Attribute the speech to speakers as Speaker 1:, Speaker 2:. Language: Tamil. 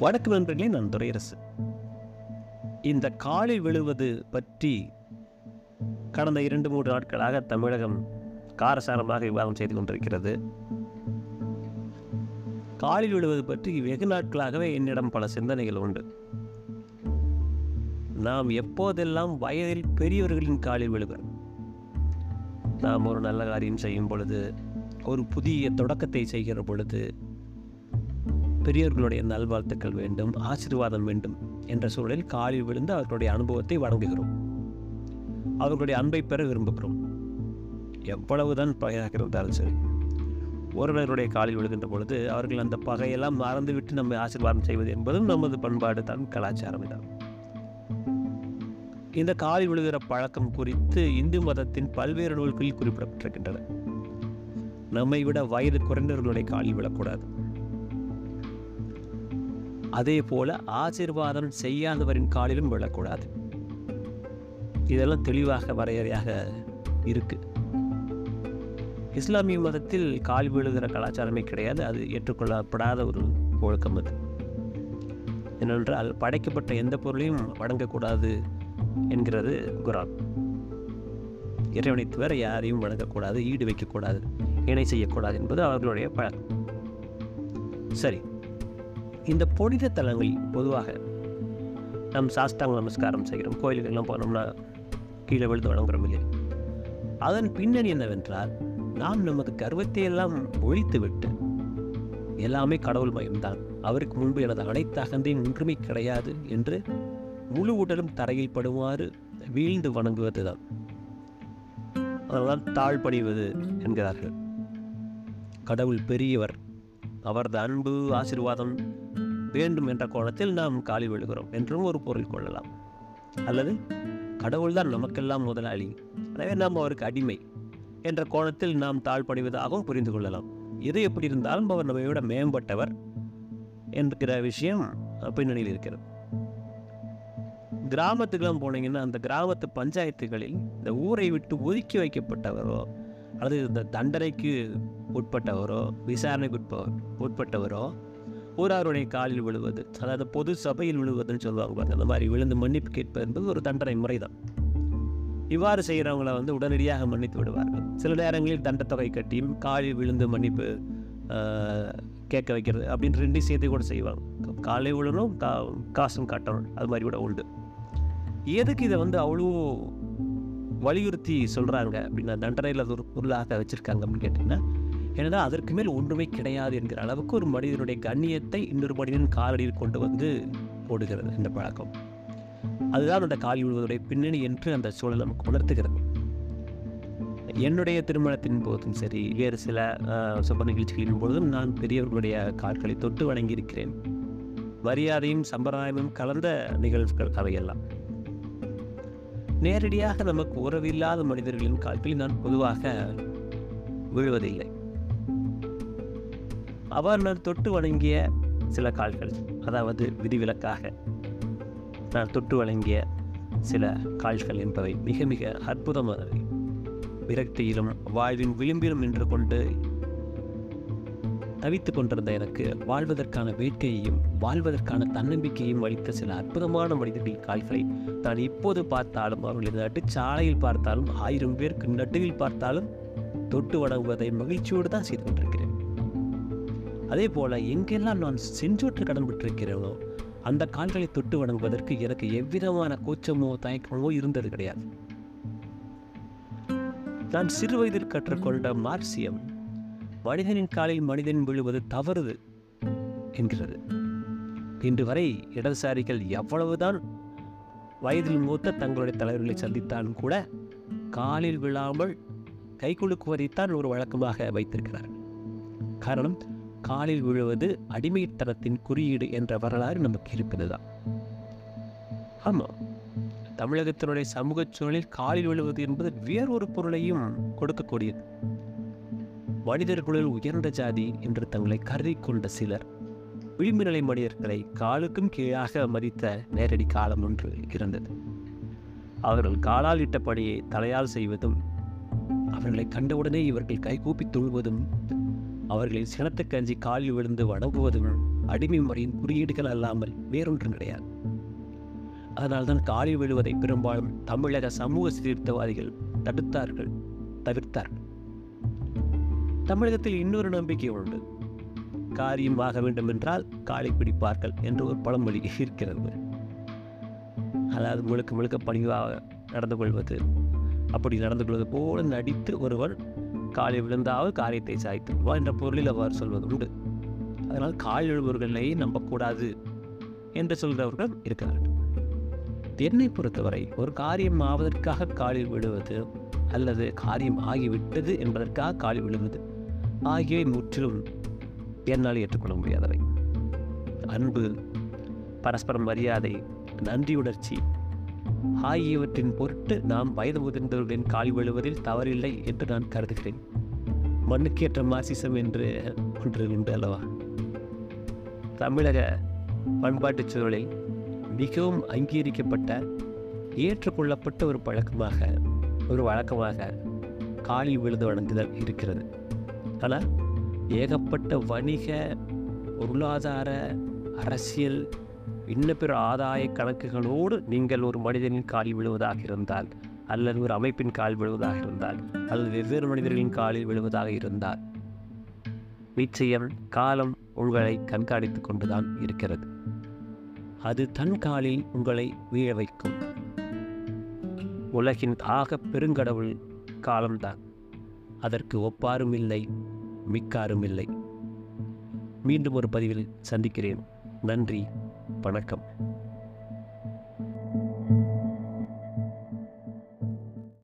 Speaker 1: வணக்கம் நண்பர்களே நான் துரையரசு. இந்த காலில் விழுவது பற்றி கடந்த இரண்டு மூன்று நாட்களாக தமிழகம் காரசாரமாக விவாதம் செய்து கொண்டிருக்கிறது. காலில் விழுவது பற்றி வெகு நாட்களாகவே என்னிடம் பல சிந்தனைகள் உண்டு. நாம் எப்போதெல்லாம் வயதில் பெரியவர்களின் காலில் விழுகிறோம் நாம் ஒரு நல்ல காரியம் செய்யும் பொழுது ஒரு புதிய தொடக்கத்தை செய்கிற பொழுது பெரியவர்களுடைய நல்வாழ்த்துக்கள் வேண்டும் ஆசீர்வாதம் வேண்டும் என்ற சூழலில் காலில் விழுந்து அவர்களுடைய அனுபவத்தை வழங்குகிறோம். அவர்களுடைய அன்பை பெற விரும்புகிறோம். எவ்வளவுதான் பகையாக இருந்தாலும் சரி ஒருவருடைய காலில் விழுகின்ற பொழுது அவர்கள் அந்த பகையெல்லாம் மறந்துவிட்டு நம்மை ஆசீர்வாதம் செய்வது என்பதும் நமது பண்பாடு தான் கலாச்சாரம் தான் இந்த காலில் விழுகிற பழக்கம் குறித்து இந்து மதத்தின் பல்வேறு நூல்களில் குறிப்பிடப்பட்டிருக்கின்றன. நம்மை விட வயது குறைந்தவர்களுடைய காலில் விழக்கூடாது. அதே போல ஆசீர்வாதம் செய்யாதவரின் காலிலும் விழக்கூடாது. இதெல்லாம் தெளிவாக வரையறையாக இருக்கு. இஸ்லாமிய மதத்தில் கால் விழுகிற கலாச்சாரமே கிடையாது. அது ஏற்றுக்கொள்ளப்படாத ஒரு ஒழுக்கம் அது. ஏனென்றால் படைக்கப்பட்ட எந்த பொருளையும் வணங்கக்கூடாது என்கிறது குரான். இறைவனை தவிர யாரையும் வணங்கக்கூடாது ஈடு வைக்கக்கூடாது இணை செய்யக்கூடாது என்பது அவர்களுடைய பழக்கம். சரி. இந்த புனித தலங்களில் பொதுவாக நம் சாஸ்தாங்க நமஸ்காரம் செய்கிறோம். கோயிலுக்கெல்லாம் போனோம்னா கீழே விழுந்து வணங்குறோம் இல்லையா அதன் பின்னணி என்னவென்றால் நாம் நமது கர்வத்தை எல்லாம் ஒழித்து விட்டு எல்லாமே கடவுள் மயம்தான். அவருக்கு முன்பு எனது அனைத்து அகந்தையும் ஒன்றுமே கிடையாது என்று முழு உடலும் தரையில் படுமாறு வீழ்ந்து வணங்குவது தான் அதனால் தாழ்பணிவது என்கிறார்கள். கடவுள் பெரியவர். அவரது அன்பு ஆசீர்வாதம் வேண்டும் என்ற கோணத்தில் நாம் காலி விழுகிறோம் என்றும் ஒரு பொருள் கொள்ளலாம். அல்லது கடவுள்தான் நமக்கெல்லாம் முதலாளி எனவே நாம் அவருக்கு அடிமை என்ற கோணத்தில் நாம் தாழ்பணிவதாகவும் புரிந்து கொள்ளலாம். எது எப்படி இருந்தாலும் அவர் நம்மை விட மேம்பட்டவர் என்கிற விஷயம் பின்னணியில் இருக்கிறது. கிராமத்துக்கெல்லாம் போனீங்கன்னா அந்த கிராமத்து பஞ்சாயத்துகளில் இந்த ஊரை விட்டு ஒதுக்கி வைக்கப்பட்டவரோ அல்லது இந்த தண்டனைக்கு உட்பட்டவரோ விசாரணைக்கு உட்ப உட்பட்டவரோ ஊராருடைய காலில் விழுவது அதாவது பொது சபையில் விழுவதுன்னு சொல்லுவாங்க அந்த மாதிரி விழுந்து மன்னிப்பு கேட்பது என்பது ஒரு தண்டனை முறைதான். இவ்வாறு செய்கிறவங்கள வந்து உடனடியாக மன்னித்து விடுவார்கள். சில நேரங்களில் தண்டத்தொகை கட்டியும் காலில் விழுந்து மன்னிப்பு கேட்க வைக்கிறது அப்படின்னு ரெண்டையும் சேர்த்து கூட செய்வாங்க. காலை விழணும் கா காசும் காட்டணும் அது மாதிரி கூட உண்டு. எதுக்கு இதை வந்து அவ்வளோ வலியுறுத்தி சொல்கிறாங்க அப்படின்னா தண்டனையில் ஒரு பொருளாக வச்சுருக்காங்க அப்படின்னு கேட்டிங்கன்னா ஏன்னா அதற்கு மேல் ஒன்றுமே கிடையாது என்கிற அளவுக்கு ஒரு மனிதனுடைய கண்ணியத்தை இன்னொரு மனிதன் காலடியில் கொண்டு வந்து போடுகிறது இந்த பழக்கம். அதுதான் அந்த கால் விழுவதுடைய பின்னணி என்று அந்த சூழல் நமக்கு உணர்த்துகிறது. என்னுடைய திருமணத்தின் போதும் சரி வேறு சில சுப நிகழ்ச்சிகளின் போதும் நான் பெரியவர்களுடைய கால்களை தொட்டு வணங்கியிருக்கிறேன். மரியாதையும் சம்பிரதாயமும் கலந்த நிகழ்வுகள் அவையெல்லாம். நேரடியாக நமக்கு உறவில்லாத மனிதர்களின் கால்களில் நான் பொதுவாக விழுவதில்லை. அவர் தொட்டு வணங்கிய சில கால்கள் அதாவது விதிவிலக்காக நான் தொட்டு வழங்கிய சில கால்கள் என்பவை மிக மிக அற்புதமானவை. விரக்தியிலும் வாழ்வின் விளிம்பிலும் நின்று கொண்டு தவித்து கொண்டிருந்த எனக்கு வாழ்வதற்கான வேட்கையையும் வாழ்வதற்கான தன்னம்பிக்கையும் அளித்த சில அற்புதமான மனிதர்களின் கால்களை நான் இப்போது பார்த்தாலும் அவர்களின் நட்டுச்சாலையில் பார்த்தாலும் ஆயிரம் பேருக்கு நட்டுவில் பார்த்தாலும் தொட்டு வணங்குவதை மகிழ்ச்சியோடு தான் செய்து கொண்டிருக்கிறேன். அதே போல் எங்கெல்லாம் நான் செஞ்சோற்று கடன் பெற்றிருக்கிறேனோ அந்த கால்களை தொட்டு வணங்குவதற்கு எனக்கு எவ்விதமான கூச்சமோ தயக்கமோ இருந்தது கிடையாது. நான் சிறு வயதில் கற்றுக்கொண்ட மார்சியம் மனிதனின் காலில் மனிதன் விழுவது தவறுது என்கிறது. இன்று வரை இடதுசாரிகள் எவ்வளவுதான் வயதில் மூத்த தங்களுடைய தலைவர்களை சந்தித்தாலும் கூட காலில் விழாமல் கை குலுக்குவதைத்தான் ஒரு வழக்கமாக வைத்திருக்கிறார் காரணம் காலில் விழுவது அடிமைத்தனத்தின் குறியீடு என்ற வரலாறு நமக்கு இருக்கிறது தான் ஆமாம் தமிழகத்தினுடைய சமூக சூழலில் காலில் விழுவது என்பது வேறொரு பொருளையும் கொடுக்கக்கூடியது. மனிதர்களுள் உயர்ந்த ஜாதி என்று தங்களை கருதி கொண்ட சிலர் விளிம்புநிலை மனிதர்களை காலுக்கும் கீழாக மதித்த நேரடி காலம் ஒன்று இருந்தது. அவர்கள் காலால் இட்டபடியே தலையால் செய்வதும் அவர்களை கண்டவுடனே இவர்கள் கைகூப்பி தொழுவதும் அவர்களின் சினத்துக்கு கஞ்சி காலில் விழுந்து வணங்குவதும் அடிமை முறையின் குறியீடுகள் அல்லாமல் வேறொன்றும் கிடையாது. அதனால்தான் காலில் விழுவதை பெரும்பாலும் தமிழக சமூக சீர்திருத்தவாதிகள் தடுத்தார்கள் தவிர்த்தார்கள். தமிழகத்தில் இன்னொரு நம்பிக்கை உண்டு. காரியம் ஆக வேண்டும் என்றால் காலை பிடிப்பார்கள் என்று ஒரு பழமொழி இருக்கிறது. அதாவது முழுக்க முழுக்க பணிவாக நடந்து கொள்வது அப்படி நடந்து கொள்வது போல நடித்து ஒருவர் காலை விழுந்தாவது காரியத்தை சாய்த்து வா என்ற பொருளில் அவர் சொல்வது உண்டு. அதனால் கால் எழுபவர்களை நம்பக்கூடாது என்று சொல்கிறவர்கள் இருக்கிறார்கள். என்னை பொறுத்தவரை ஒரு காரியம் ஆவதற்காக காலில் விழுவது அல்லது காரியம் ஆகிவிட்டது என்பதற்காக காலில் விழுவது ஆகியவை முற்றிலும் என்னால் ஏற்றுக்கொள்ள முடியாதவை. அன்பு பரஸ்பரம் மரியாதை நன்றியுணர்ச்சி ஆகியவற்றின் பொருட்டு நாம் வயது முதிர்ந்தவர்களின் கால் விழுவதில் தவறில்லை என்று நான் கருதுகிறேன். மண்ணுக்கேற்ற மாசிசம் என்று ஒன்று உண்டு அல்லவா? தமிழக பண்பாட்டுச் சூழலில் மிகவும் அங்கீகரிக்கப்பட்ட ஏற்றுக்கொள்ளப்பட்ட ஒரு பழக்கமாக ஒரு வழக்கமாக காலில் விழுந்து வணங்குதல் இருக்கிறது. ஆனால் ஏகப்பட்ட வணிக பொருளாதார அரசியல் இன்ன பிற ஆதாய கணக்குகளோடு நீங்கள் ஒரு மனிதனின் காலில் விழுவதாக இருந்தால் அல்லது ஒரு அமைப்பின் கால் விழுவதாக இருந்தால் அல்லது வெவ்வேறு மனிதர்களின் காலில் விழுவதாக இருந்தால். நிச்சயம் காலம் உங்களை கண்காணித்து கொண்டுதான் இருக்கிறது. அது தன் காலில் உங்களை வீழ வைக்கும். உலகின் ஆக பெருங்கடவுள் காலம்தான். அதற்கு ஒப்பாரும் இல்லை மிக்காரும் இல்லை. மீண்டும் ஒரு பதிவில் சந்திக்கிறேன். நன்றி. வணக்கம்.